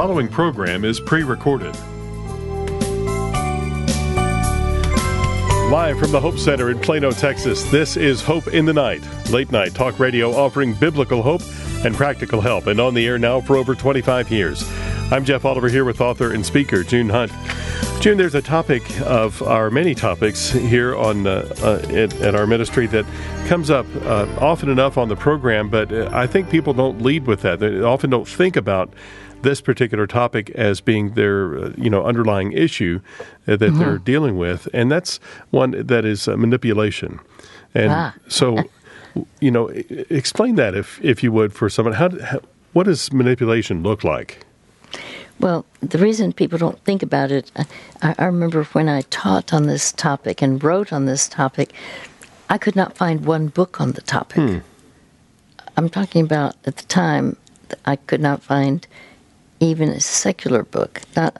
following program is pre recorded. Live from the Hope Center in Plano, Texas, this is Hope in the Night, late night talk radio offering biblical hope and practical help, and on the air now for over 25 years. I'm Jeff Oliver here with author and speaker June Hunt. June, there's a topic of our many topics here on uh, uh, at, at, our ministry that comes up uh, often enough on the program, but uh, I think people don't lead with that. They often don't think about this particular topic as being their uh, you know underlying issue uh, that mm-hmm. they're dealing with, and that's one that is manipulation. And ah. so, you know, explain that if if you would for someone. How, how what does manipulation look like? Well, the reason people don't think about it, I, I, remember when I taught on this topic and wrote on this topic, I could not find one book on the topic. Hmm. I'm talking about at the time, I could not find even a secular book, not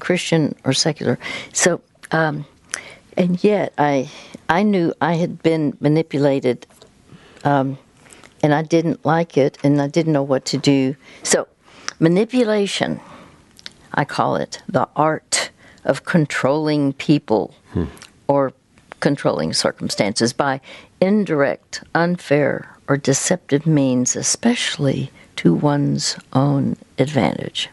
Christian or secular. So, um, and yet I, I knew I had been manipulated, um, and I didn't like it, and I didn't know what to do. So, manipulation I call it the art of controlling people hmm. or controlling circumstances by indirect, unfair, or deceptive means, especially to one's own advantage.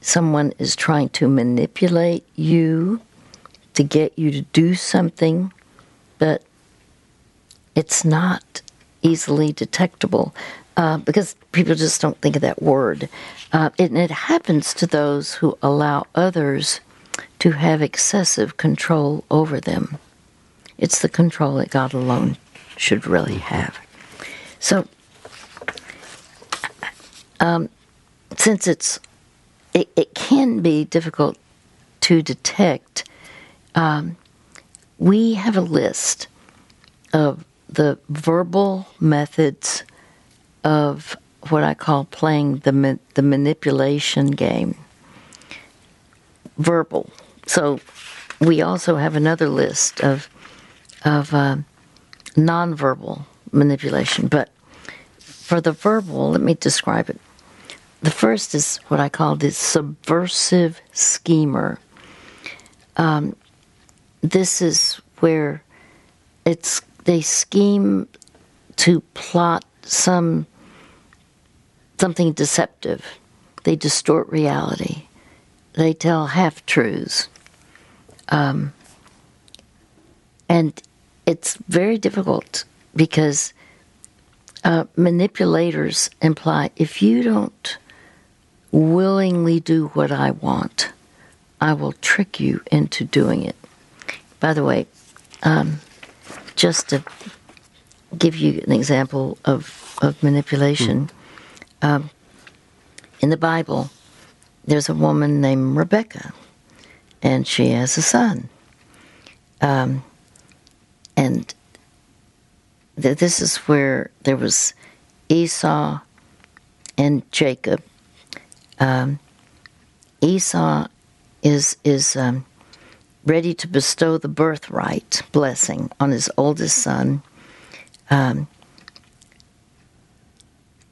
Someone is trying to manipulate you to get you to do something, but it's not easily detectable uh, because people just don't think of that word. Uh, and it happens to those who allow others to have excessive control over them. It's the control that God alone should really have. So, um, since it's it, it, can be difficult to detect, um, we have a list of the verbal methods of what I call playing the the manipulation game. Verbal. So we also have another list of of uh, nonverbal manipulation, but for the verbal, let me describe it. The first is what I call the subversive schemer. Um, this is where it's they scheme to plot some something deceptive. They distort reality. They tell half truths. Um, and it's very difficult because uh, manipulators imply if you don't willingly do what I want, I will trick you into doing it. By the way, um, just to give you an example of, of manipulation, mm. Um, in the Bible, there's a woman named Rebecca, and she has a son. Um, and th- this is where there was Esau and Jacob. Um, Esau is is um, ready to bestow the birthright blessing on his oldest son. Um,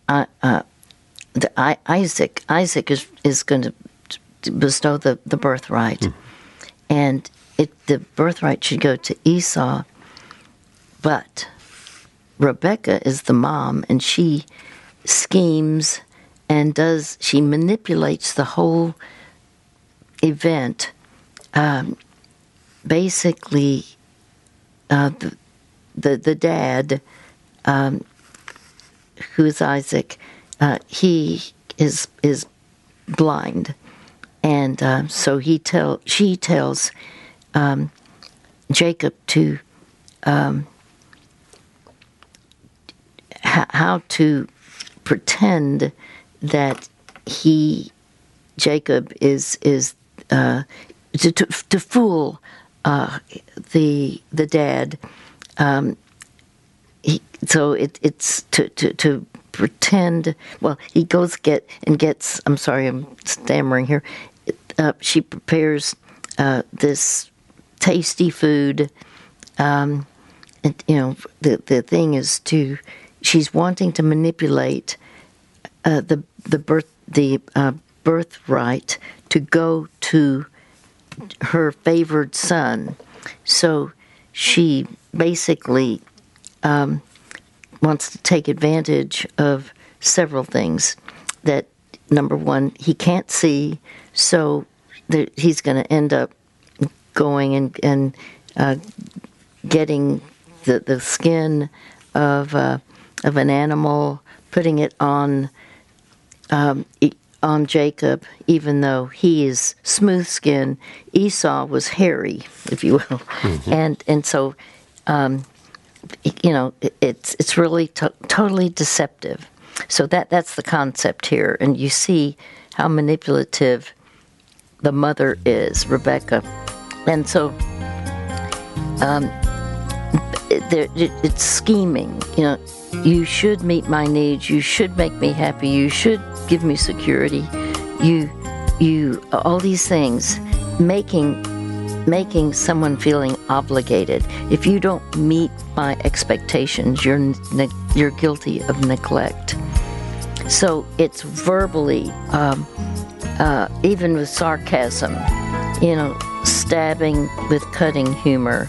uh, uh, the, I, Isaac Isaac is is going to bestow the the birthright, mm. and it the birthright should go to Esau, but Rebecca is the mom, and she schemes and does she manipulates the whole event. Um, basically, uh, the, the the dad, um, who's Isaac, uh, he is is blind, and uh, so he tell she tells um, Jacob to um, how to pretend that he Jacob is is uh, to, to, to fool uh, the the dad. Um, he, so it, it's to, to, to pretend. Well, he goes get and gets. I'm sorry, I'm stammering here. Uh, she prepares uh, this tasty food. Um, and, you know, the the thing is to she's wanting to manipulate uh, the the birth the uh, birthright to go to her favored son. So she basically um, wants to take advantage of several things. That number one, he can't see, so he's going to end up going and and uh, getting the the skin of uh, of an animal, putting it on um, on Jacob, even though he is smooth skinned. Esau was hairy, if you will, mm-hmm. and and so. Um, you know, it, it's it's really to- totally deceptive. So that that's the concept here, and you see how manipulative the mother is, Rebecca, and so um, it, it's scheming. You know, you should meet my needs. You should make me happy. You should give me security. You, you, all these things, making making someone feeling obligated. If you don't meet my expectations, you're ne- you're guilty of neglect. So it's verbally, um, uh, even with sarcasm, you know, stabbing with cutting humor,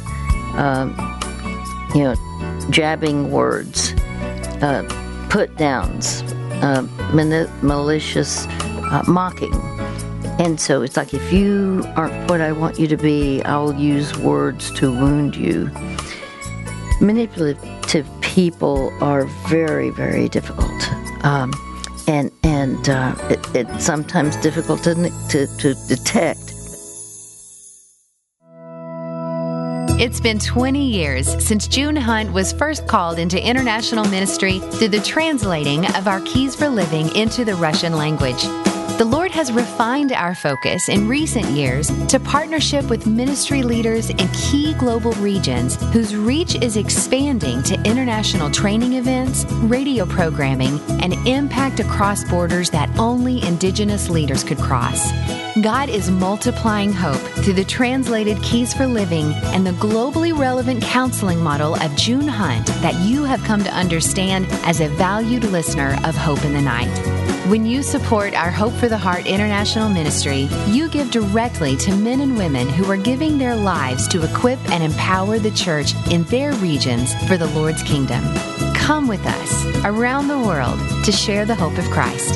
um, you know, jabbing words, uh, put downs, uh, malicious uh, mocking. And so it's like, if you aren't what I want you to be, I'll use words to wound you. Manipulative people are very, very difficult. Um, and and uh, it, it's sometimes difficult to, to, to detect. It's been 20 years since June Hunt was first called into international ministry through the translating of our Keys for Living into the Russian language. The Lord has refined our focus in recent years to partnership with ministry leaders in key global regions whose reach is expanding to international training events, radio programming, and impact across borders that only Indigenous leaders could cross. God is multiplying hope through the translated Keys for Living and the globally relevant counseling model of June Hunt that you have come to understand as a valued listener of Hope in the Night. When you support our Hope for the Heart International Ministry, you give directly to men and women who are giving their lives to equip and empower the church in their regions for the Lord's kingdom. Come with us around the world to share the hope of Christ.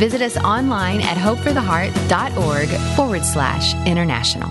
Visit us online at hopefortheheart.org forward slash international.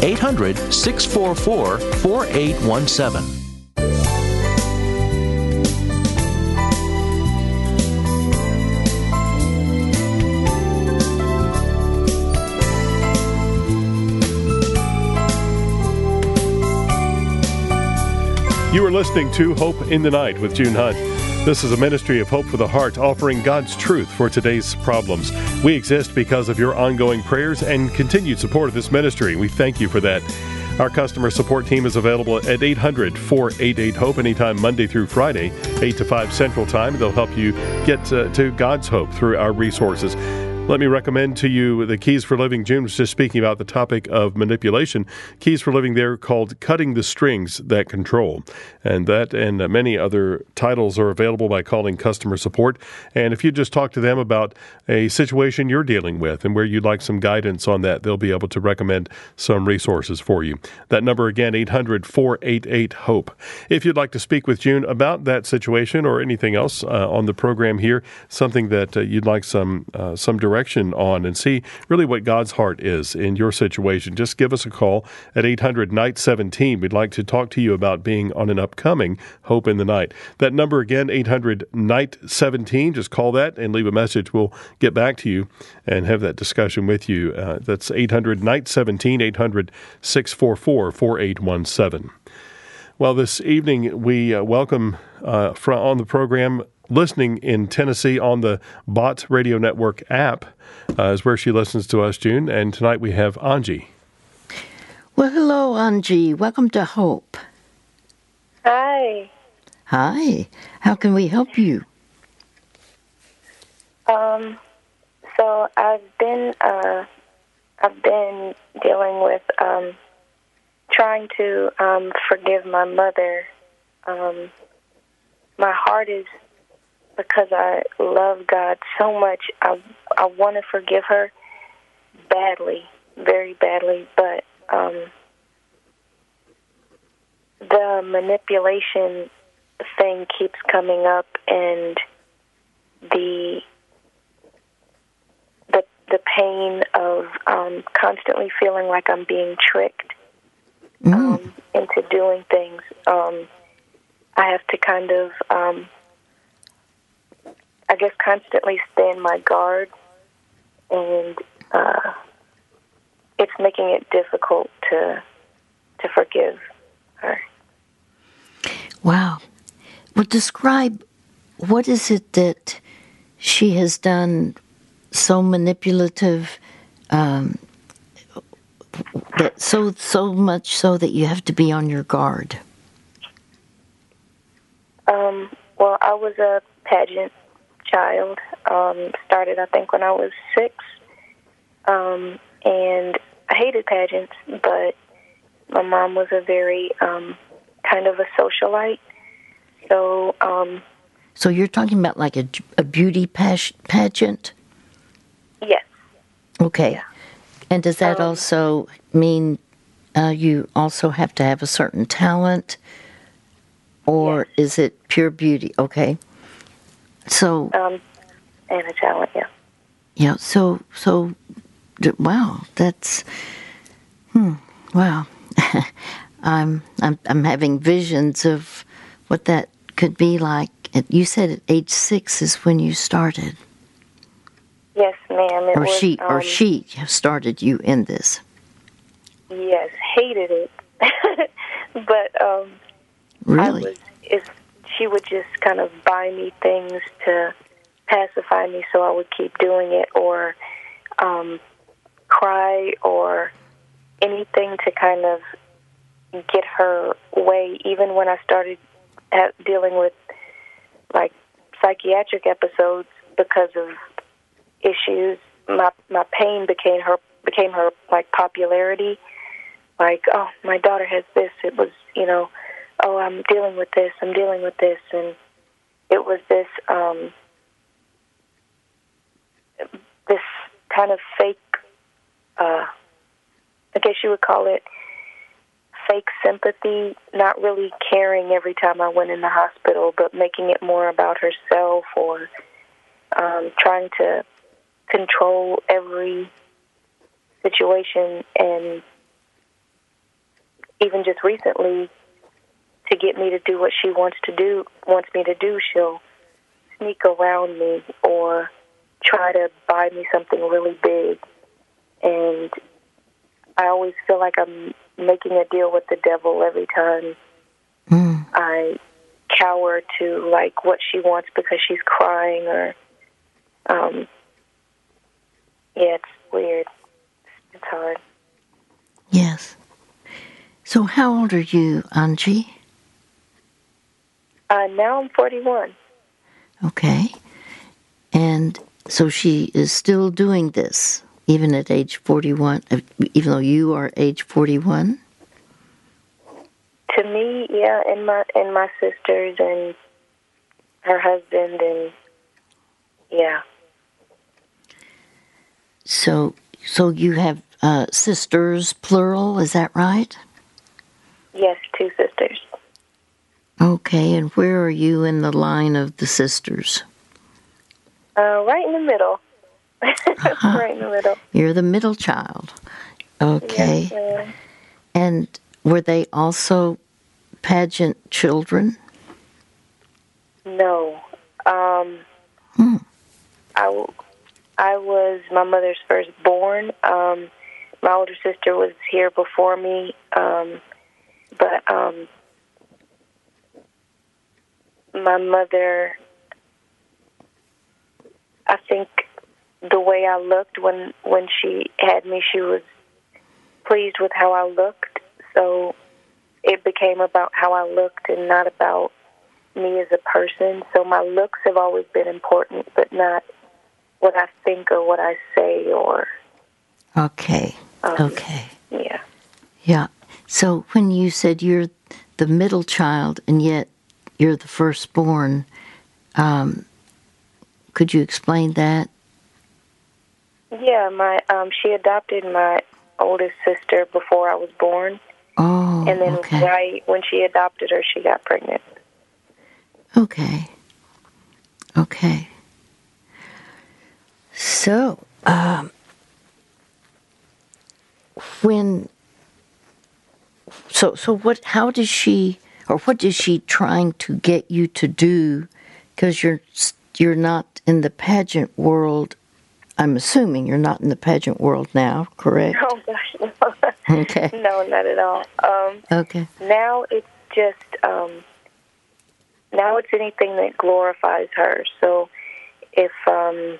800 644 4817. You are listening to Hope in the Night with June Hunt. This is a ministry of hope for the heart, offering God's truth for today's problems. We exist because of your ongoing prayers and continued support of this ministry. We thank you for that. Our customer support team is available at 800 488 HOPE anytime Monday through Friday, 8 to 5 Central Time. They'll help you get to, to God's hope through our resources. Let me recommend to you the Keys for Living. June was just speaking about the topic of manipulation. Keys for Living there called Cutting the Strings That Control. And that and many other titles are available by calling customer support. And if you just talk to them about a situation you're dealing with and where you'd like some guidance on that, they'll be able to recommend some resources for you. That number again, 800 488 HOPE. If you'd like to speak with June about that situation or anything else uh, on the program here, something that uh, you'd like some, uh, some direction direction on and see really what God's heart is in your situation, just give us a call at 800 Night 17. We'd like to talk to you about being on an upcoming Hope in the Night. That number again, 800 Night 17. Just call that and leave a message. We'll get back to you and have that discussion with you. Uh, that's 800 Night 17, 800 644 4817. Well, this evening we uh, welcome uh, on the program listening in Tennessee on the Bott Radio Network app uh, is where she listens to us, June. And tonight we have Angie. Well, hello, Angie. Welcome to Hope. Hi. Hi. How can we help you? Um, so I've been uh, I've been dealing with um, trying to um, forgive my mother. Um, my heart is because I love God so much. I I want to forgive her badly, very badly, but um, the manipulation thing keeps coming up, and the the the pain of um, constantly feeling like I'm being tricked Mm. um, into doing things. Um, I have to kind of, um, I guess, constantly stand my guard, and uh, it's making it difficult to to forgive her. Wow. Well, describe what is it that she has done so manipulative, um, that so so much so that you have to be on your guard. Um, well, I was a pageant child. Um, started, I think, when I was six, um, and I hated pageants, but my mom was a very um, kind of a socialite. So, um, So you're talking about like a, a beauty pas- pageant? yes, Okay. And does that Um, also mean uh, you also have to have a certain talent? Or is it pure beauty? Okay. So, um, and a talent, yeah. yeah, so, so, wow, that's, hmm, wow. I'm, I'm, I'm having visions of what that could be like. You said at age six is when you started, Yes, ma'am. It or was, she, or um, she started you in this. Yes, hated it. but um, Really? Was, if she would just kind of buy me things to pacify me, so I would keep doing it, or um, cry, or anything to kind of get her way. Even when I started dealing with like psychiatric episodes because of issues, my my pain became her became her like popularity. Like, oh, my daughter has this. It was, you know, oh, I'm dealing with this. I'm dealing with this, and it was this um, this kind of fake. Uh, I guess you would call it fake sympathy, not really caring every time I went in the hospital, but making it more about herself or um, trying to control every situation. And even just recently, to get me to do what she wants to do, wants me to do, she'll sneak around me or try to buy me something really big. And I always feel like I'm making a deal with the devil every time Mm. I cower to like what she wants because she's crying or um yeah, it's weird. It's hard. Yes. So, how old are you, Angie? Uh now I'm 41. Okay. And so she is still doing this, even at age 41, uh, even though you are age 41? To me, yeah, and my and my sisters and her husband and yeah. So, so you have uh, sisters, plural, is that right? Yes, two sisters. Okay, and where are you in the line of the sisters? Uh right in the middle. uh-huh. right in the middle. You're the middle child. Okay. Yes, and were they also pageant children? No. Um, hmm. I, I was my mother's firstborn. Um, my older sister was here before me, um, but um, my mother, I think the way I looked when when she had me, she was pleased with how I looked. So it became about how I looked and not about me as a person. So my looks have always been important, but not what I think or what I say or. Okay. Um, okay. Yeah. Yeah. So when you said you're the middle child and yet you're the firstborn, um, could you explain that? Yeah, my um, she adopted my oldest sister before I was born. Oh, and then okay. right when she adopted her, she got pregnant. Okay. Okay. So, um, when so so what how does she or what is she trying to get you to do because you're you're not in the pageant world I'm assuming you're not in the pageant world now, correct? Oh gosh, no. Okay. no, not at all. Um, okay. Now it's just um, now it's anything that glorifies her. So if um,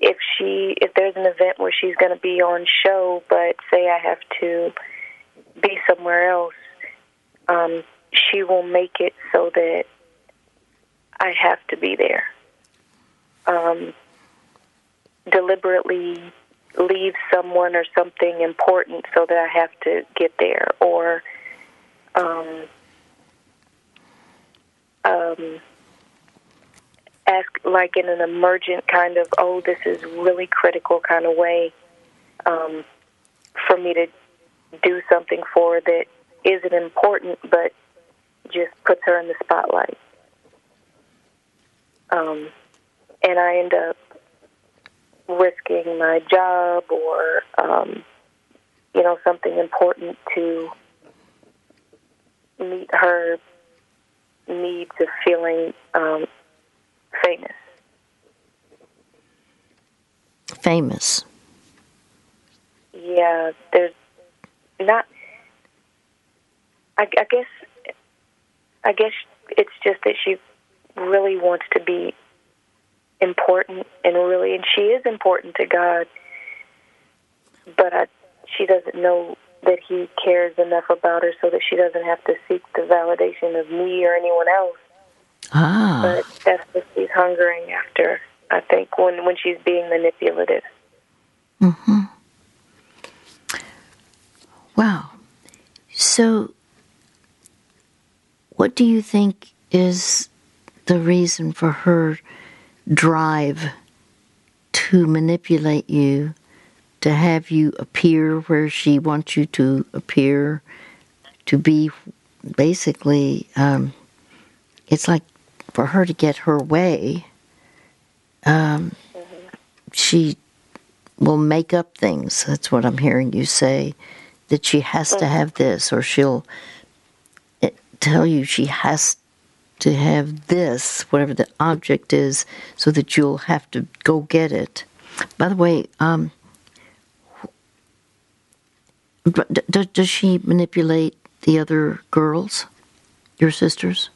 if she if there's an event where she's going to be on show, but say I have to be somewhere else, um, she will make it so that I have to be there. Um, deliberately leave someone or something important so that I have to get there, or um, um, ask like in an emergent kind of, oh, this is really critical kind of way um, for me to do something for that isn't important, but just puts her in the spotlight. Um, and I end up risking my job or um, you know something important to meet her needs of feeling um, famous. Famous. Yeah, there's not. I, I guess. I guess it's just that she really wants to be important and really, and she is important to God, but I, she doesn't know that He cares enough about her so that she doesn't have to seek the validation of me or anyone else. Ah. But that's what she's hungering after. I think when when she's being manipulative. Hmm. Wow. So, what do you think is the reason for her drive to manipulate you, to have you appear where she wants you to appear, to be basically, um, it's like for her to get her way, um, mm-hmm. she will make up things. That's what I'm hearing you say, that she has mm-hmm. to have this, or she'll tell you she has to have this, whatever the object is, so that you'll have to go get it. By the way, um, does, does she manipulate the other girls, your sisters?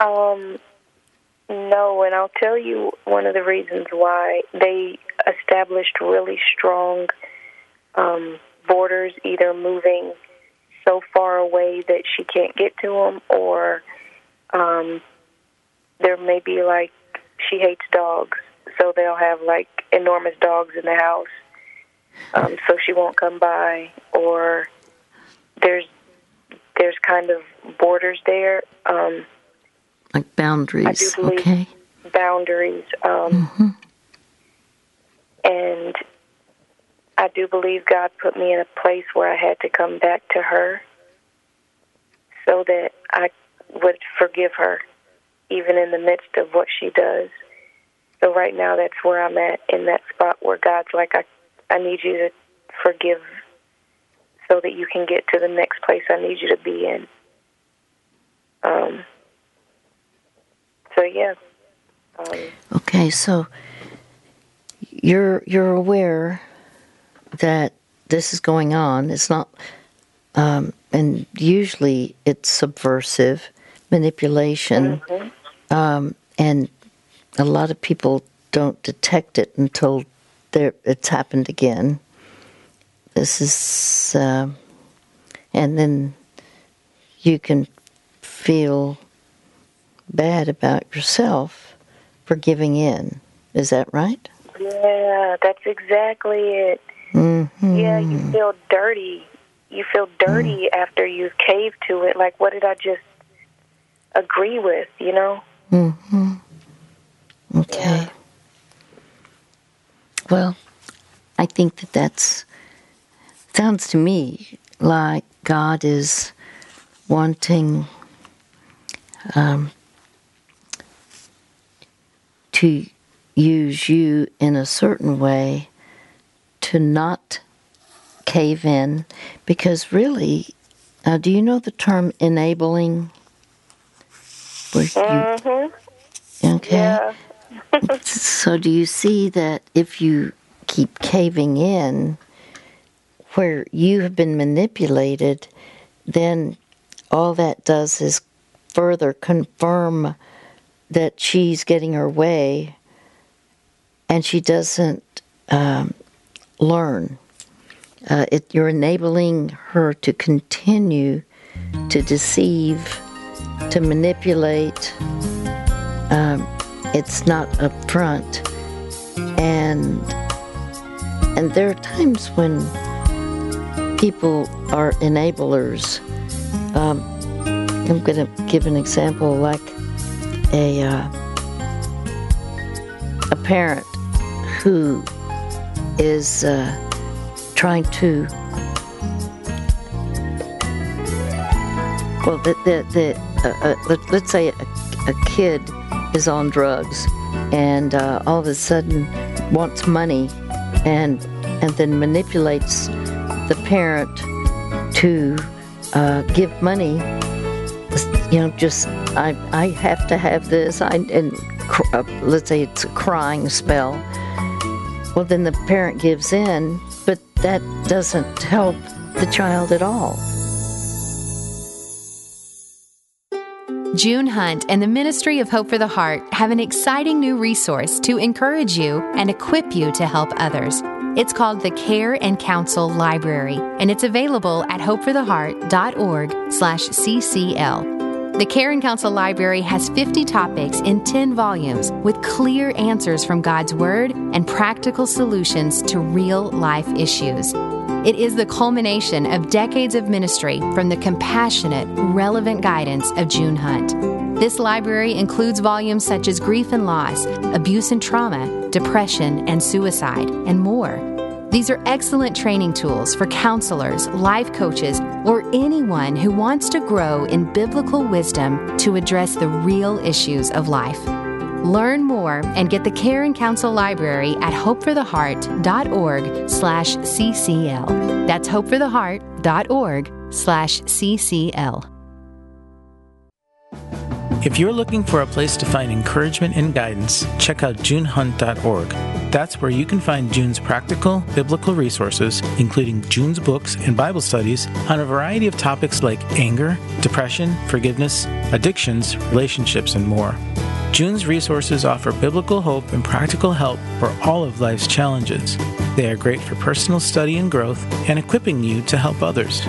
Um, no, and I'll tell you one of the reasons why they established really strong um, borders, either moving so far away that she can't get to them, or um, there may be like she hates dogs, so they'll have like enormous dogs in the house, um, so she won't come by. Or there's there's kind of borders there, um, like boundaries. okay. Boundaries, um, mm-hmm. and I do believe God put me in a place where I had to come back to her, so that I would forgive her, even in the midst of what she does. so right now, that's where I'm at in that spot where God's like, I, I need you to forgive so that you can get to the next place I need you to be in. Um, so yeah. Um, okay, so you're you're aware that this is going on. It's not, um, and usually it's subversive manipulation, mm-hmm. um, and a lot of people don't detect it until it's happened again. This is, uh, and then you can feel bad about yourself for giving in. Is that right? Yeah, that's exactly it. Mm-hmm. Yeah, you feel dirty. You feel dirty mm. after you've caved to it. Like, what did I just agree with, you know? Mm-hmm. Okay. Yeah. Well, I think that that's sounds to me like God is wanting um, to use you in a certain way to not cave in because really uh, do you know the term enabling mm-hmm. okay yeah. so do you see that if you keep caving in where you have been manipulated then all that does is further confirm that she's getting her way and she doesn't um, learn. Uh, it, you're enabling her to continue to deceive, to manipulate. Um, it's not upfront, and and there are times when people are enablers. Um, I'm going to give an example, like a uh, a parent who is uh, trying to well the the, the uh, uh, let, us say a, a, kid is on drugs and uh, all of a sudden wants money and and then manipulates the parent to uh, give money. You know just I, I have to have this. I and uh, let's say it's a crying spell well, then the parent gives in, but that doesn't help the child at all. June Hunt and the Ministry of Hope for the Heart have an exciting new resource to encourage you and equip you to help others. It's called the Care and Counsel Library, and it's available at hopefortheheart.org/ccl. The Care and Counsel Library has 50 topics in 10 volumes with clear answers from God's Word and practical solutions to real life issues. It is the culmination of decades of ministry from the compassionate, relevant guidance of June Hunt. This library includes volumes such as Grief and Loss, Abuse and Trauma, Depression and Suicide, and more. These are excellent training tools for counselors, life coaches, or anyone who wants to grow in biblical wisdom to address the real issues of life. Learn more and get the Care and Counsel Library at hopefortheheart.org slash ccl. That's hopefortheheart.org slash ccl. If you're looking for a place to find encouragement and guidance, check out junehunt.org. That's where you can find June's practical biblical resources, including June's books and Bible studies on a variety of topics like anger, depression, forgiveness, addictions, relationships, and more. June's resources offer biblical hope and practical help for all of life's challenges. They are great for personal study and growth and equipping you to help others.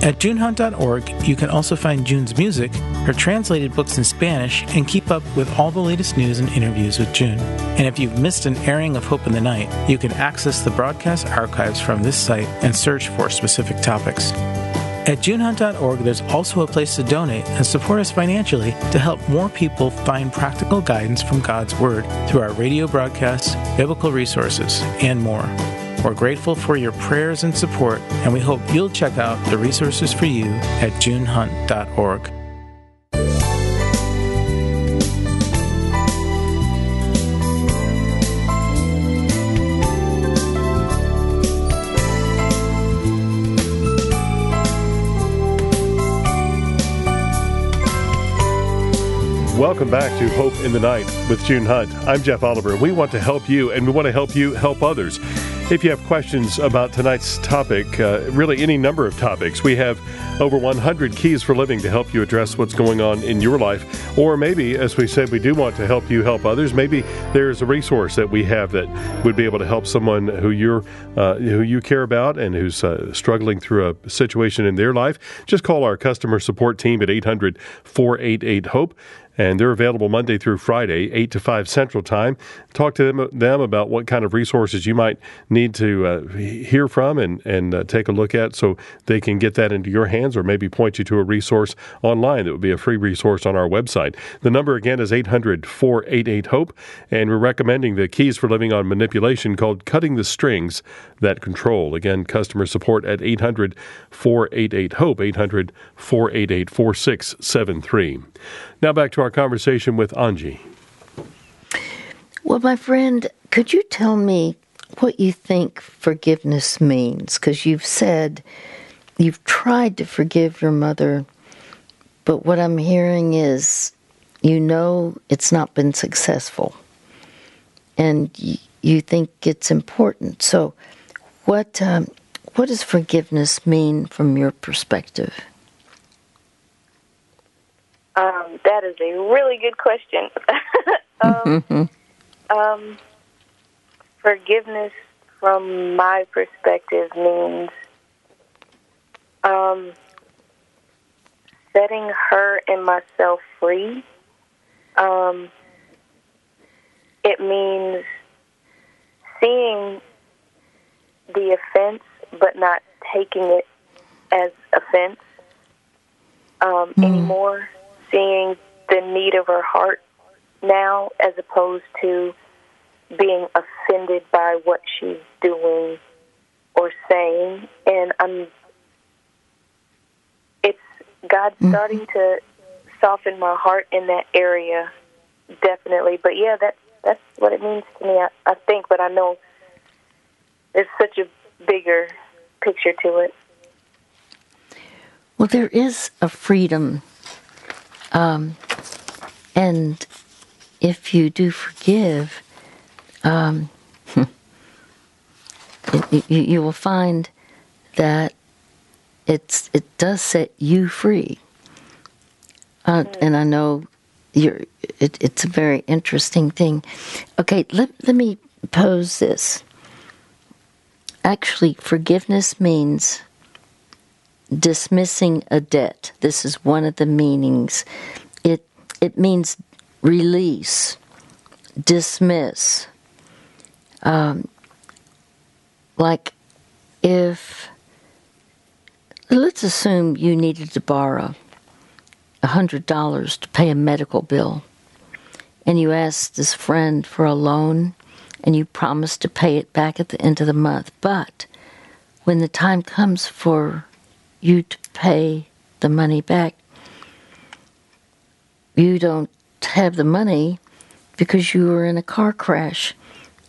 At junehunt.org, you can also find June's music, her translated books in Spanish, and keep up with all the latest news and interviews with June. And if you've missed an airing of Hope in the Night, you can access the broadcast archives from this site and search for specific topics. At junehunt.org, there's also a place to donate and support us financially to help more people find practical guidance from God's Word through our radio broadcasts, biblical resources, and more. We're grateful for your prayers and support, and we hope you'll check out the resources for you at junehunt.org. Welcome back to Hope in the Night with June Hunt. I'm Jeff Oliver. We want to help you and we want to help you help others. If you have questions about tonight's topic, uh, really any number of topics, we have over 100 keys for living to help you address what's going on in your life. Or maybe, as we said, we do want to help you help others. Maybe there's a resource that we have that would be able to help someone who you're uh, who you care about and who's uh, struggling through a situation in their life. Just call our customer support team at 800 488 HOPE and they're available Monday through Friday, 8 to 5 Central Time. Talk to them, them about what kind of resources you might need to uh, hear from and, and uh, take a look at so they can get that into your hands or maybe point you to a resource online that would be a free resource on our website. The number again is 800 488 HOPE, and we're recommending the Keys for Living on Manipulation called Cutting the Strings That Control. Again, customer support at 800 488 HOPE, 800 488 4673. Now back to our conversation with Angie. Well, my friend, could you tell me what you think forgiveness means? Because you've said you've tried to forgive your mother, but what I'm hearing is you know it's not been successful and you think it's important. So, what, um, what does forgiveness mean from your perspective? Um, that is a really good question. um, um, forgiveness, from my perspective, means um, setting her and myself free. Um, it means seeing the offense, but not taking it as offense um, mm. anymore seeing the need of her heart now as opposed to being offended by what she's doing or saying. And I'm it's God mm-hmm. starting to soften my heart in that area definitely. But yeah that's that's what it means to me I, I think but I know there's such a bigger picture to it. Well there is a freedom um, and if you do forgive, um, you, you, will find that it's it does set you free. Uh, and I know you're. It, it's a very interesting thing. Okay, let let me pose this. Actually, forgiveness means dismissing a debt. This is one of the meanings. It it means release, dismiss. Um, like if let's assume you needed to borrow hundred dollars to pay a medical bill, and you asked this friend for a loan, and you promised to pay it back at the end of the month, but when the time comes for you to pay the money back. You don't have the money because you were in a car crash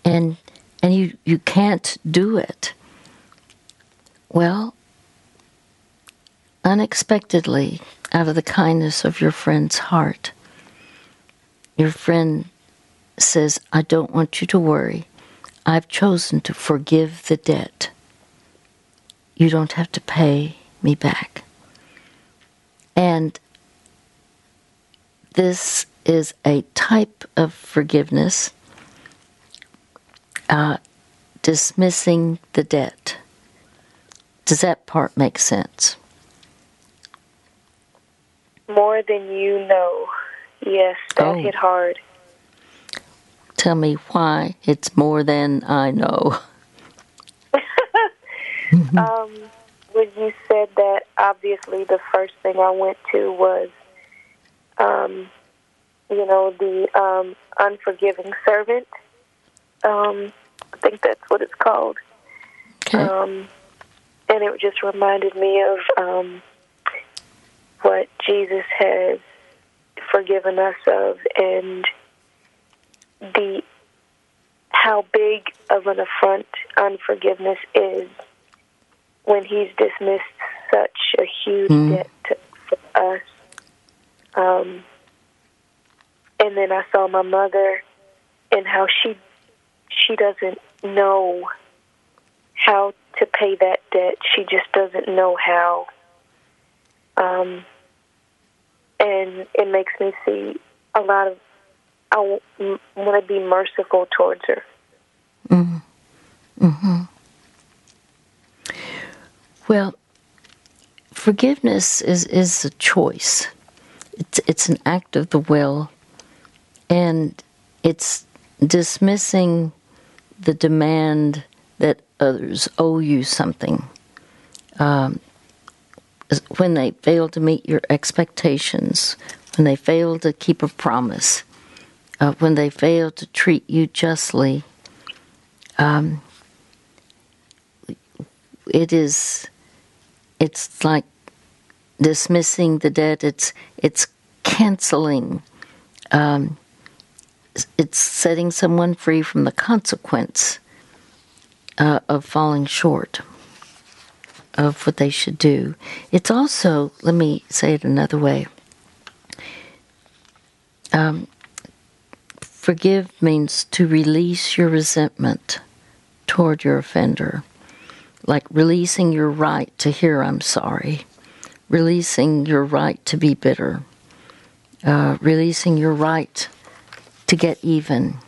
and and you, you can't do it. Well, unexpectedly, out of the kindness of your friend's heart, your friend says, I don't want you to worry. I've chosen to forgive the debt. You don't have to pay me back. And this is a type of forgiveness, uh, dismissing the debt. Does that part make sense? More than you know. Yes, that oh. hit hard. Tell me why it's more than I know. um, when you said that, obviously the first thing I went to was, um, you know, the um, unforgiving servant. Um, I think that's what it's called. Okay. Um, and it just reminded me of um, what Jesus has forgiven us of, and the how big of an affront unforgiveness is when he's dismissed such a huge mm. debt to, for us. Um, and then I saw my mother and how she she doesn't know how to pay that debt. She just doesn't know how. Um, and it makes me see a lot of. I want to be merciful towards her. Mm-hmm. Mm-hmm. Well, forgiveness is is a choice. It's it's an act of the will, and it's dismissing the demand that others owe you something. Um, when they fail to meet your expectations, when they fail to keep a promise, uh, when they fail to treat you justly, um, it is it's like dismissing the debt. It's it's canceling. Um, it's setting someone free from the consequence uh, of falling short of what they should do. It's also, let me say it another way. Um, forgive means to release your resentment toward your offender, like releasing your right to hear I'm sorry, releasing your right to be bitter, uh, releasing your right to get even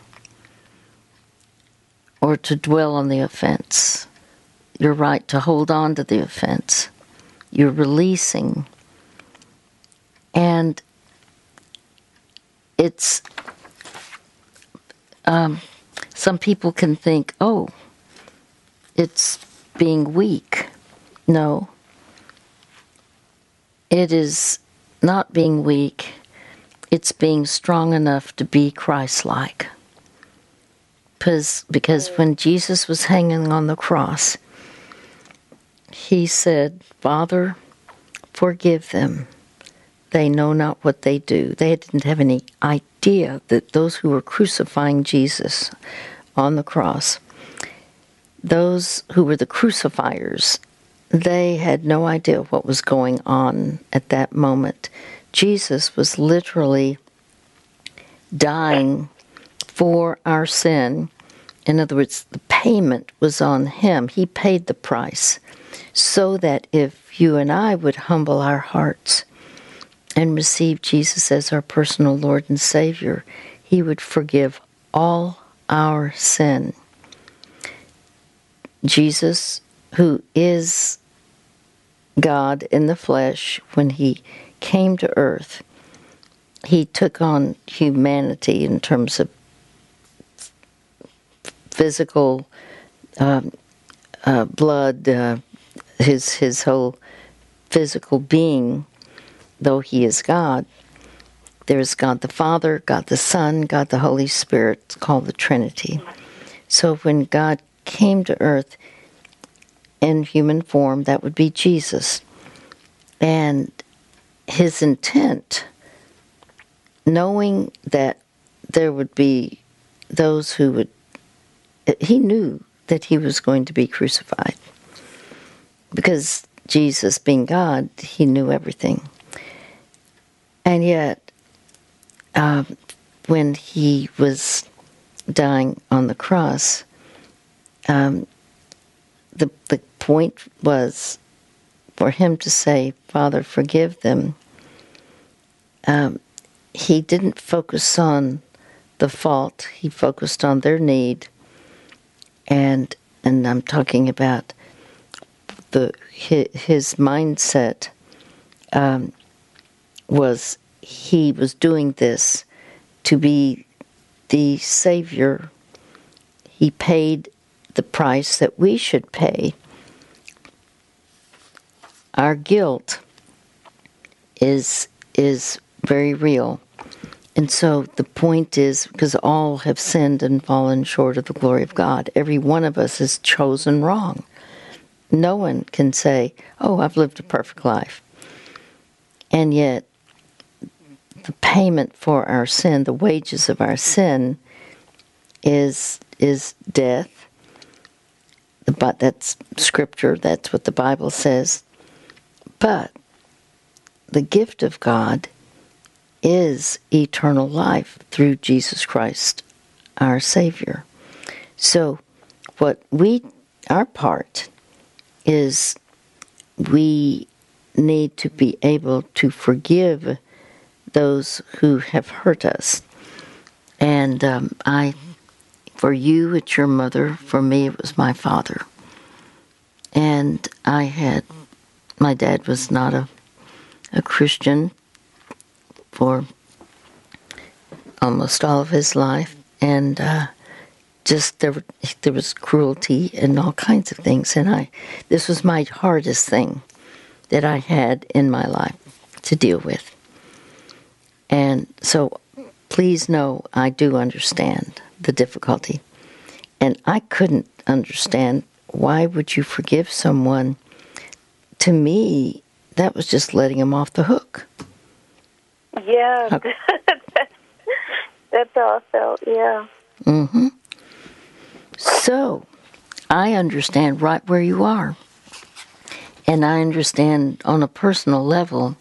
or to dwell on the offense. Your right to hold on to the offense. You're releasing. And it's, um, some people can think, oh, it's being weak. No. It is not being weak it's being strong enough to be Christ like. Because, because when Jesus was hanging on the cross, he said, Father, forgive them. They know not what they do. They didn't have any idea that those who were crucifying Jesus on the cross, those who were the crucifiers, they had no idea what was going on at that moment. Jesus was literally dying for our sin. In other words, the payment was on him. He paid the price so that if you and I would humble our hearts and receive Jesus as our personal Lord and Savior, he would forgive all our sin. Jesus, who is God in the flesh, when he came to earth, he took on humanity in terms of physical um, uh, blood, uh, his his whole physical being, though he is God. There's God the Father, God the Son, God the Holy Spirit, called the Trinity. So when God came to earth in human form, that would be Jesus. And his intent, knowing that there would be those who would, he knew that he was going to be crucified. Because Jesus, being God, he knew everything. And yet, uh, when he was dying on the cross, um, the the point was for him to say, Father, forgive them, um, he didn't focus on the fault, he focused on their need. And, and I'm talking about the his, his mindset um, was he was doing this to be the Savior. He paid the price that we should pay our guilt is is very real. And so the point is because all have sinned and fallen short of the glory of God. Every one of us is chosen wrong. No one can say, "Oh, I've lived a perfect life." And yet the payment for our sin, the wages of our sin is is death. But that's scripture, that's what the Bible says. But the gift of God is eternal life through Jesus Christ, our Savior. So, what we, our part is we need to be able to forgive those who have hurt us. And um, I, for you, it's your mother. For me, it was my father. And I had, my dad was not a, a Christian for almost all of his life. And uh, just there, there was cruelty and all kinds of things. And I, this was my hardest thing that I had in my life to deal with. And so please know I do understand the difficulty. And I couldn't understand why would you forgive someone? To me, that was just letting him off the hook. Yeah, uh, that's how I felt, yeah. Mm-hmm. So, I understand right where you are. And I understand on a personal level.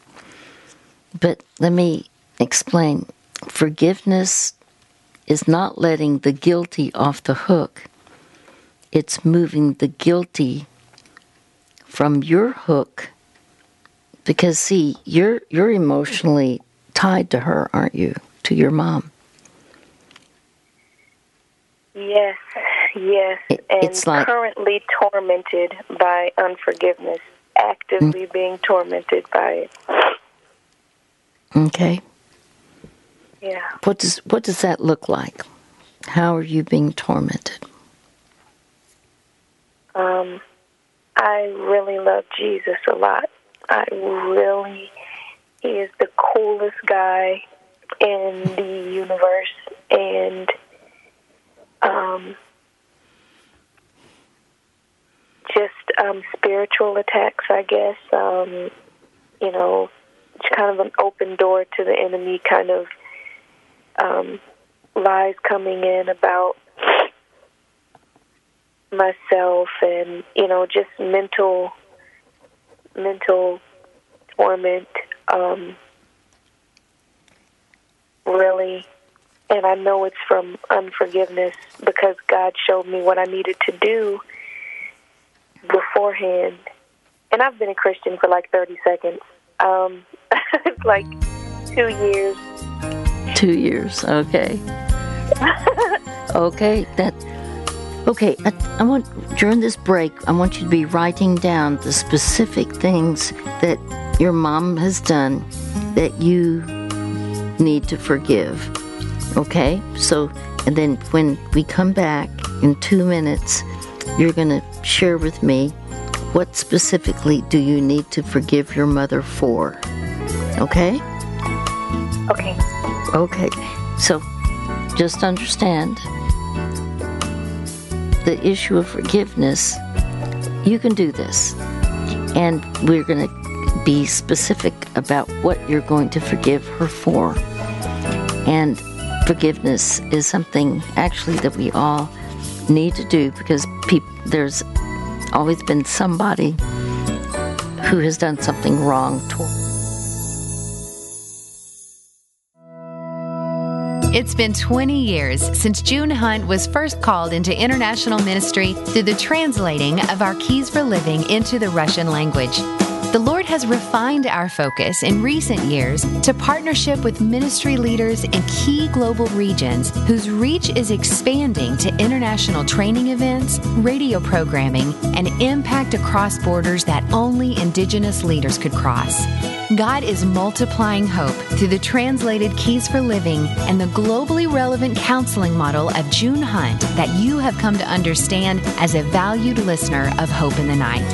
But let me explain forgiveness is not letting the guilty off the hook, it's moving the guilty from your hook. Because see, you're you're emotionally tied to her, aren't you? To your mom. Yes, yes. It, and it's like, currently tormented by unforgiveness, actively mm, being tormented by it. Okay. Yeah. What does what does that look like? How are you being tormented? Um, I really love Jesus a lot. I really, he is the coolest guy in the universe, and um, just um, spiritual attacks, I guess. Um, you know, it's kind of an open door to the enemy, kind of um, lies coming in about myself and you know just mental mental torment um really. And I know it's from unforgiveness because God showed me what I needed to do beforehand. And I've been a Christian for like 30 seconds. Um like 2 years Two years. Okay. okay. That. Okay. I, I want during this break. I want you to be writing down the specific things that your mom has done that you need to forgive. Okay. So, and then when we come back in two minutes, you're going to share with me what specifically do you need to forgive your mother for. Okay? Okay. Okay, so just understand the issue of forgiveness. You can do this, and we're going to be specific about what you're going to forgive her for. And forgiveness is something actually that we all need to do because peop- there's always been somebody who has done something wrong to It's been 20 years since June Hunt was first called into international ministry through the translating of our Keys for Living into the Russian language. The Lord has refined our focus in recent years to partnership with ministry leaders in key global regions whose reach is expanding to international training events, radio programming, and impact across borders that only Indigenous leaders could cross. God is multiplying hope through the translated Keys for Living and the globally relevant counseling model of June Hunt that you have come to understand as a valued listener of Hope in the Night.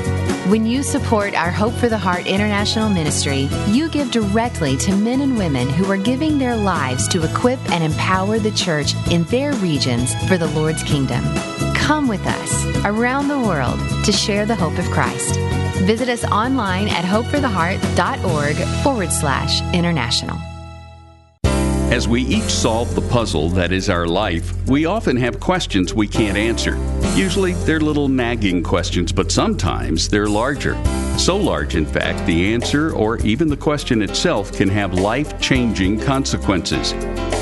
When you support our Hope for the Heart International Ministry, you give directly to men and women who are giving their lives to equip and empower the church in their regions for the Lord's kingdom. Come with us around the world to share the hope of Christ. Visit us online at hopefortheheart.org forward slash international. As we each solve the puzzle that is our life, we often have questions we can't answer. Usually they're little nagging questions, but sometimes they're larger. So large, in fact, the answer or even the question itself can have life changing consequences.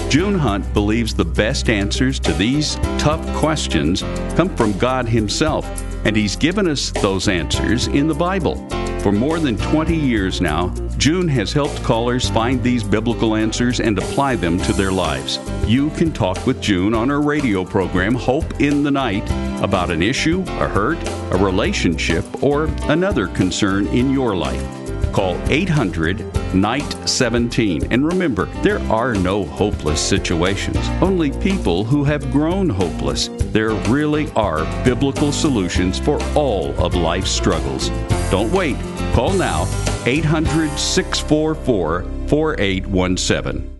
June Hunt believes the best answers to these tough questions come from God Himself, and He's given us those answers in the Bible. For more than 20 years now, June has helped callers find these biblical answers and apply them to their lives. You can talk with June on her radio program, Hope in the Night, about an issue, a hurt, a relationship, or another concern in your life. Call 800 Night 17. And remember, there are no hopeless situations, only people who have grown hopeless. There really are biblical solutions for all of life's struggles. Don't wait. Call now 800 644 4817.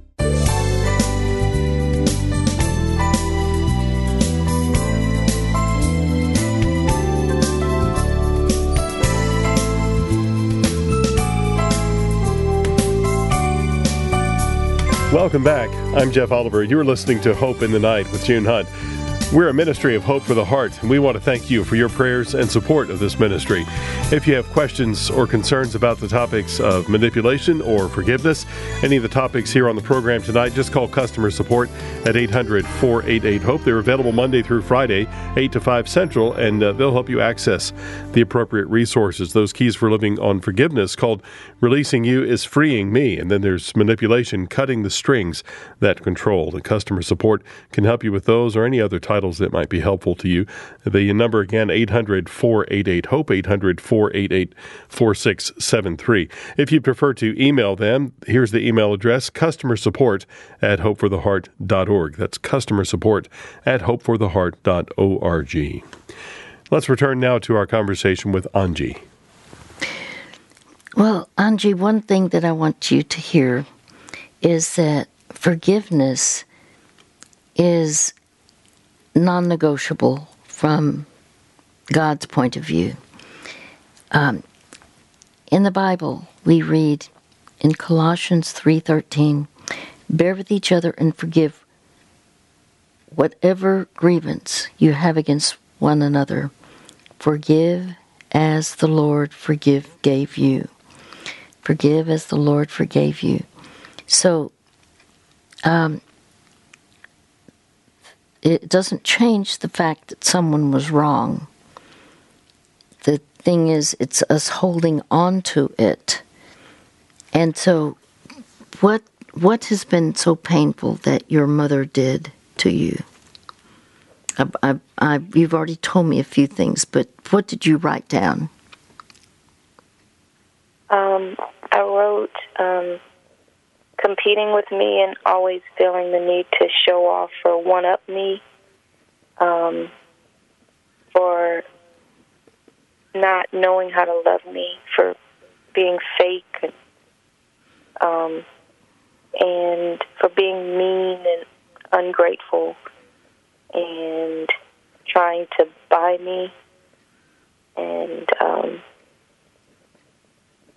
Welcome back. I'm Jeff Oliver. You're listening to Hope in the Night with June Hunt. We're a ministry of hope for the heart, and we want to thank you for your prayers and support of this ministry. If you have questions or concerns about the topics of manipulation or forgiveness, any of the topics here on the program tonight, just call customer support at 800 488 HOPE. They're available Monday through Friday, 8 to 5 Central, and uh, they'll help you access the appropriate resources. Those keys for living on forgiveness called Releasing You is Freeing Me. And then there's manipulation, cutting the strings that control. The customer support can help you with those or any other type titles that might be helpful to you. The number again, 800 488 HOPE, 800 488 4673. If you prefer to email them, here's the email address customer support at hopefortheheart.org. That's customer support at hopefortheheart.org. Let's return now to our conversation with Angie. Well, Angie, one thing that I want you to hear is that forgiveness is non negotiable from God's point of view. Um, in the Bible, we read in Colossians 3:13, "Bear with each other and forgive whatever grievance you have against one another. Forgive as the Lord forgive gave you. Forgive as the Lord forgave you." So, um, it doesn't change the fact that someone was wrong. The thing is, it's us holding on to it. And so, what what has been so painful that your mother did to you? I, I, I, you've already told me a few things, but what did you write down? Um, I wrote um, competing with me and always feeling the need to show off or one up me, um, for not knowing how to love me, for being fake, um, and for being mean and ungrateful, and trying to buy me, and um,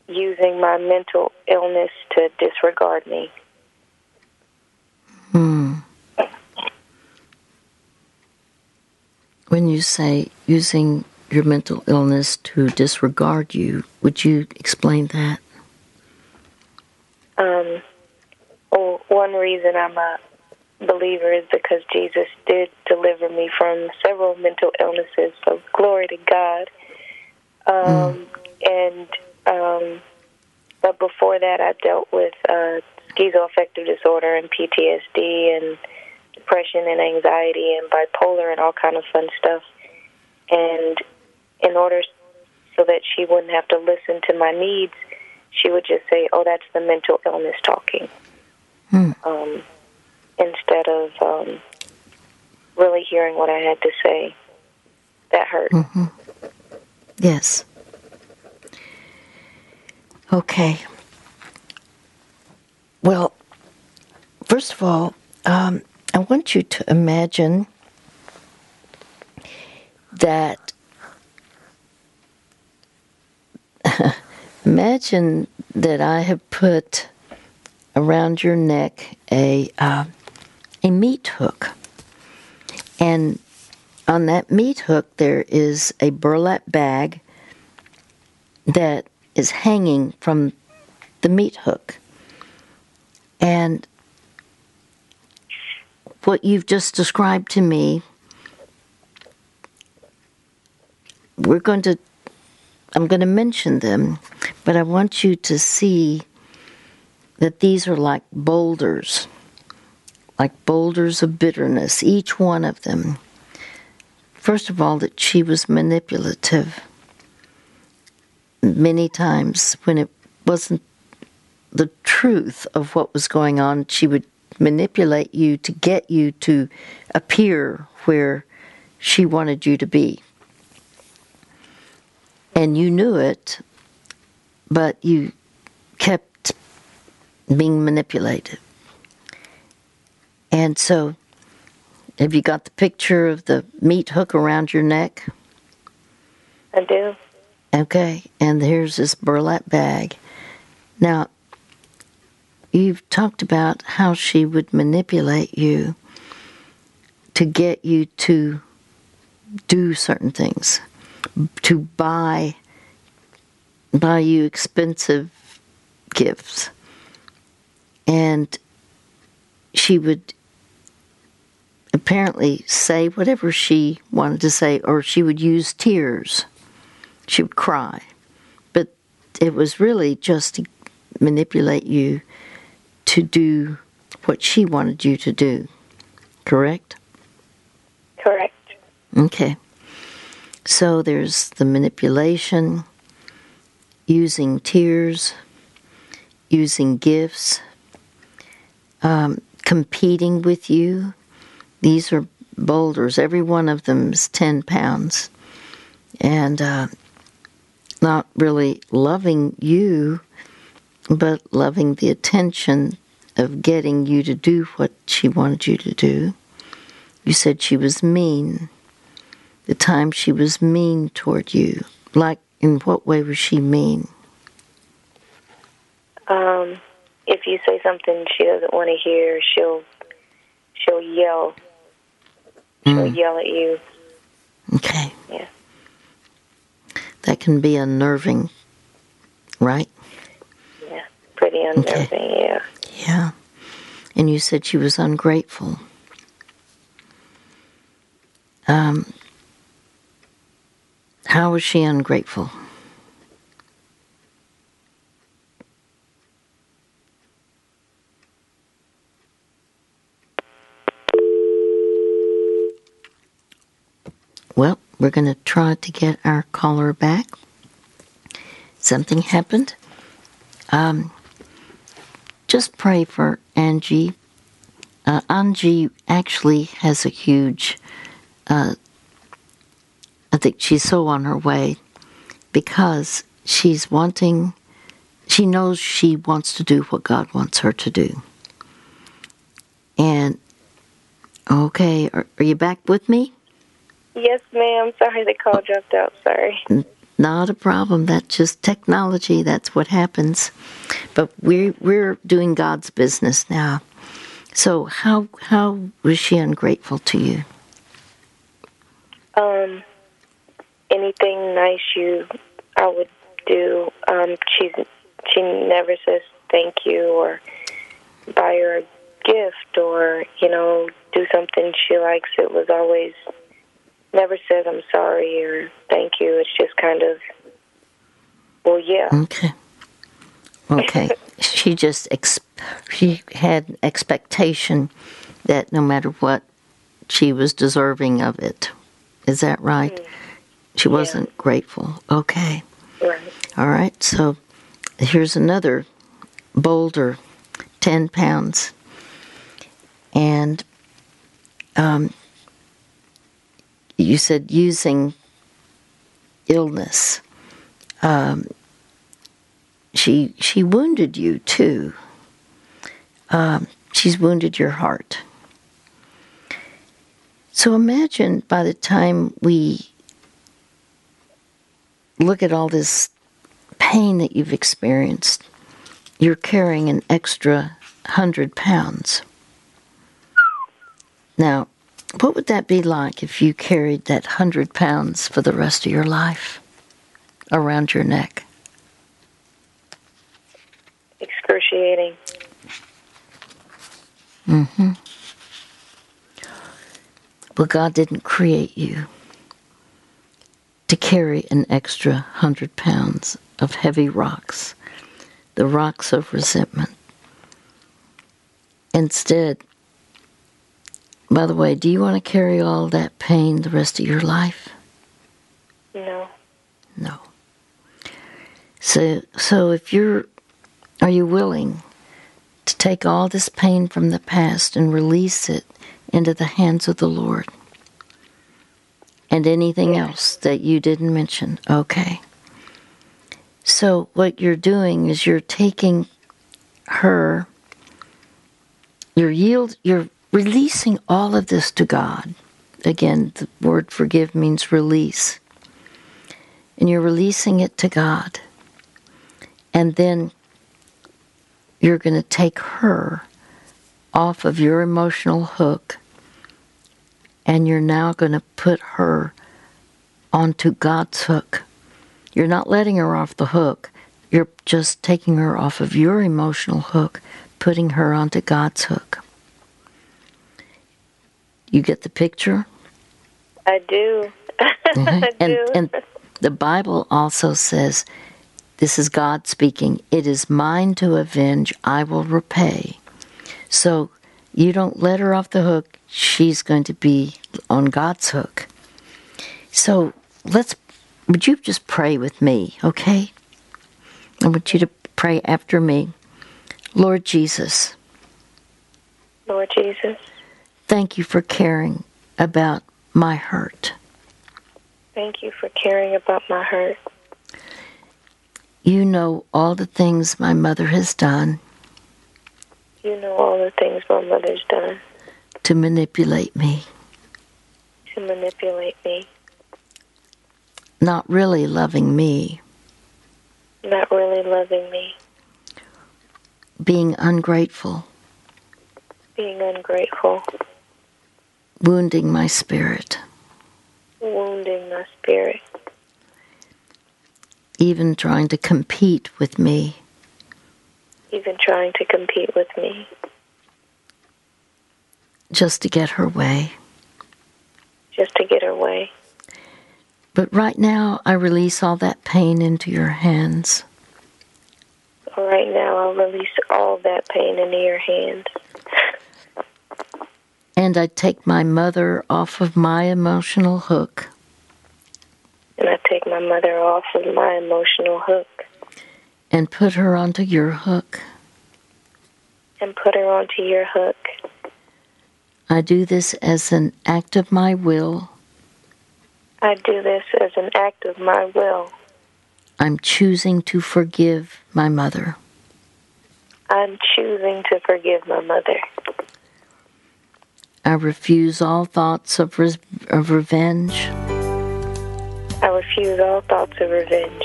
using my mental illness to disregard me. Hmm. When you say using your mental illness to disregard you, would you explain that? Um, well, one reason I'm a believer is because Jesus did deliver me from several mental illnesses, so glory to God. Um, mm. And um, but before that, I dealt with uh, schizoaffective disorder and PTSD and depression and anxiety and bipolar and all kind of fun stuff. And in order so that she wouldn't have to listen to my needs, she would just say, "Oh, that's the mental illness talking," hmm. um, instead of um, really hearing what I had to say. That hurt. Mm-hmm. Yes. Okay. Well, first of all, um, I want you to imagine that. imagine that I have put around your neck a uh, a meat hook, and on that meat hook there is a burlap bag that is hanging from the meat hook, and what you've just described to me. We're going to I'm going to mention them, but I want you to see that these are like boulders, like boulders of bitterness, each one of them. First of all, that she was manipulative many times when it wasn't the truth of what was going on, she would manipulate you to get you to appear where she wanted you to be and you knew it, but you kept being manipulated. And so, have you got the picture of the meat hook around your neck? I do. Okay, and here's this burlap bag. Now, you've talked about how she would manipulate you to get you to do certain things to buy buy you expensive gifts. And she would apparently say whatever she wanted to say, or she would use tears. She would cry. But it was really just to manipulate you to do what she wanted you to do. Correct? Correct. Okay. So there's the manipulation, using tears, using gifts, um, competing with you. These are boulders. Every one of them is 10 pounds. And uh, not really loving you, but loving the attention of getting you to do what she wanted you to do. You said she was mean the time she was mean toward you? Like, in what way was she mean? Um, if you say something she doesn't want to hear, she'll she'll yell. She'll mm. yell at you. Okay. Yeah. That can be unnerving, right? Yeah, pretty unnerving. Okay. Yeah. Yeah. And you said she was ungrateful. Um, how was she ungrateful? Well, we're going to try to get our caller back. Something happened. Um, just pray for Angie. Uh, Angie actually has a huge uh, I think she's so on her way because she's wanting, she knows she wants to do what God wants her to do. And, okay, are, are you back with me? Yes, ma'am. Sorry, the call dropped out. Sorry. Not a problem. That's just technology. That's what happens. But we're we're doing God's business now. So how how was she ungrateful to you? Um, anything nice you I would do. Um, she she never says thank you or buy her a gift or you know do something she likes. It was always never says I'm sorry or thank you. It's just kind of well, yeah. Okay. Okay. she just ex- she had expectation that no matter what, she was deserving of it. Is that right? Mm. She wasn't yeah. grateful. Okay. Right. All right. So here's another boulder, 10 pounds. And um, you said using illness. Um, she she wounded you too. Um, she's wounded your heart. So imagine by the time we look at all this pain that you've experienced. You're carrying an extra hundred pounds. Now, what would that be like if you carried that hundred pounds for the rest of your life around your neck? Excruciating. Mm-hmm. But God didn't create you to carry an extra hundred pounds of heavy rocks, the rocks of resentment. Instead, by the way, do you want to carry all that pain the rest of your life? No. No. So, so if you're, are you willing to take all this pain from the past and release it into the hands of the Lord? And anything else that you didn't mention? Okay. So, what you're doing is you're taking her, you're yield, you're releasing all of this to God. Again, the word forgive means release. And you're releasing it to God. And then you're going to take her off of your emotional hook and you're now going to put her onto God's hook. You're not letting her off the hook. You're just taking her off of your emotional hook, putting her onto God's hook. You get the picture? I do. Mm-hmm. I and, do. and the Bible also says, this is God speaking, it is mine to avenge, I will repay. So you don't let her off the hook, she's going to be on God's hook. So let's, would you just pray with me, okay? I want you to pray after me. Lord Jesus, Lord Jesus, thank you for caring about my hurt. thank you for caring about my hurt. You know all the things my mother has done You know all the things my mother's done to manipulate me, to manipulate me, not really loving me, not really loving me, being ungrateful, being ungrateful, wounding my spirit, wounding my spirit, even trying to compete with me. even trying to compete with me just to get her way. just to get her way. But right now, I release all that pain into your hands. Right now, I'll release all that pain into your hands. And I take my mother off of my emotional hook. And I take my mother off of my emotional hook And put her onto your hook. and put her onto your hook. I do this as an act of my will. I do this as an act of my will. I'm choosing to forgive my mother. I'm choosing to forgive my mother. I refuse all thoughts of, res- of revenge. I refuse all thoughts of revenge.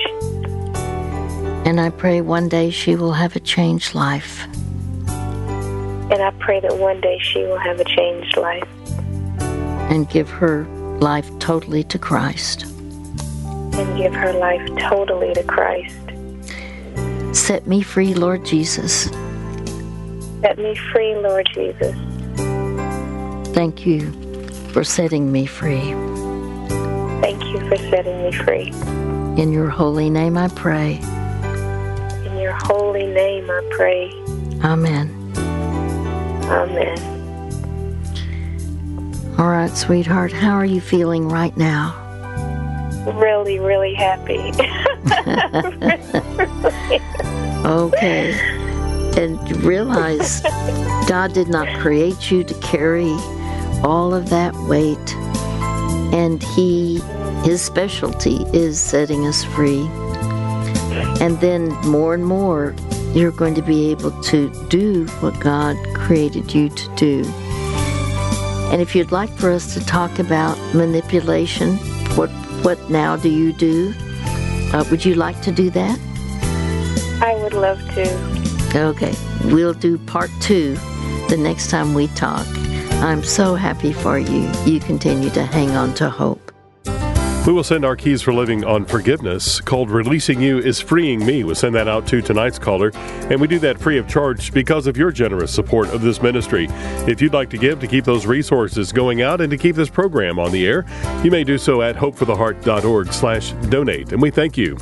And I pray one day she will have a changed life. And I pray that one day she will have a changed life and give her life totally to Christ. and give her life totally to Christ. Set me free, Lord Jesus. Set me free, Lord Jesus. Thank you for setting me free. Thank you for setting me free. In your holy name I pray. In your holy name I pray. Amen. Amen. All right, sweetheart, how are you feeling right now? Really, really happy. Okay. And realize God did not create you to carry all of that weight. And He, His specialty is setting us free. And then more and more, you're going to be able to do what God created you to do. And if you'd like for us to talk about manipulation, what what now do you do? Uh, would you like to do that? I would love to. Okay, we'll do part two the next time we talk. I'm so happy for you. You continue to hang on to hope. We will send our keys for living on forgiveness called Releasing You is Freeing Me. We'll send that out to tonight's caller, and we do that free of charge because of your generous support of this ministry. If you'd like to give to keep those resources going out and to keep this program on the air, you may do so at hopefortheheart.org slash donate, and we thank you.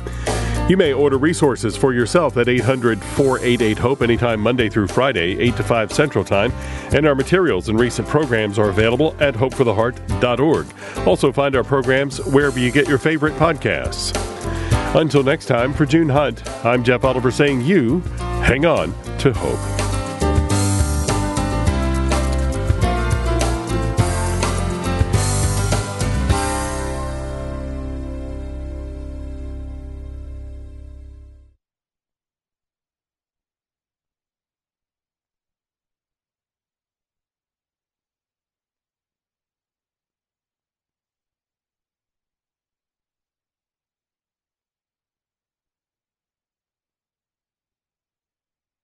You may order resources for yourself at 800 488 HOPE anytime Monday through Friday, 8 to 5 Central Time. And our materials and recent programs are available at hopefortheheart.org. Also, find our programs wherever you get your favorite podcasts. Until next time, for June Hunt, I'm Jeff Oliver saying you hang on to hope.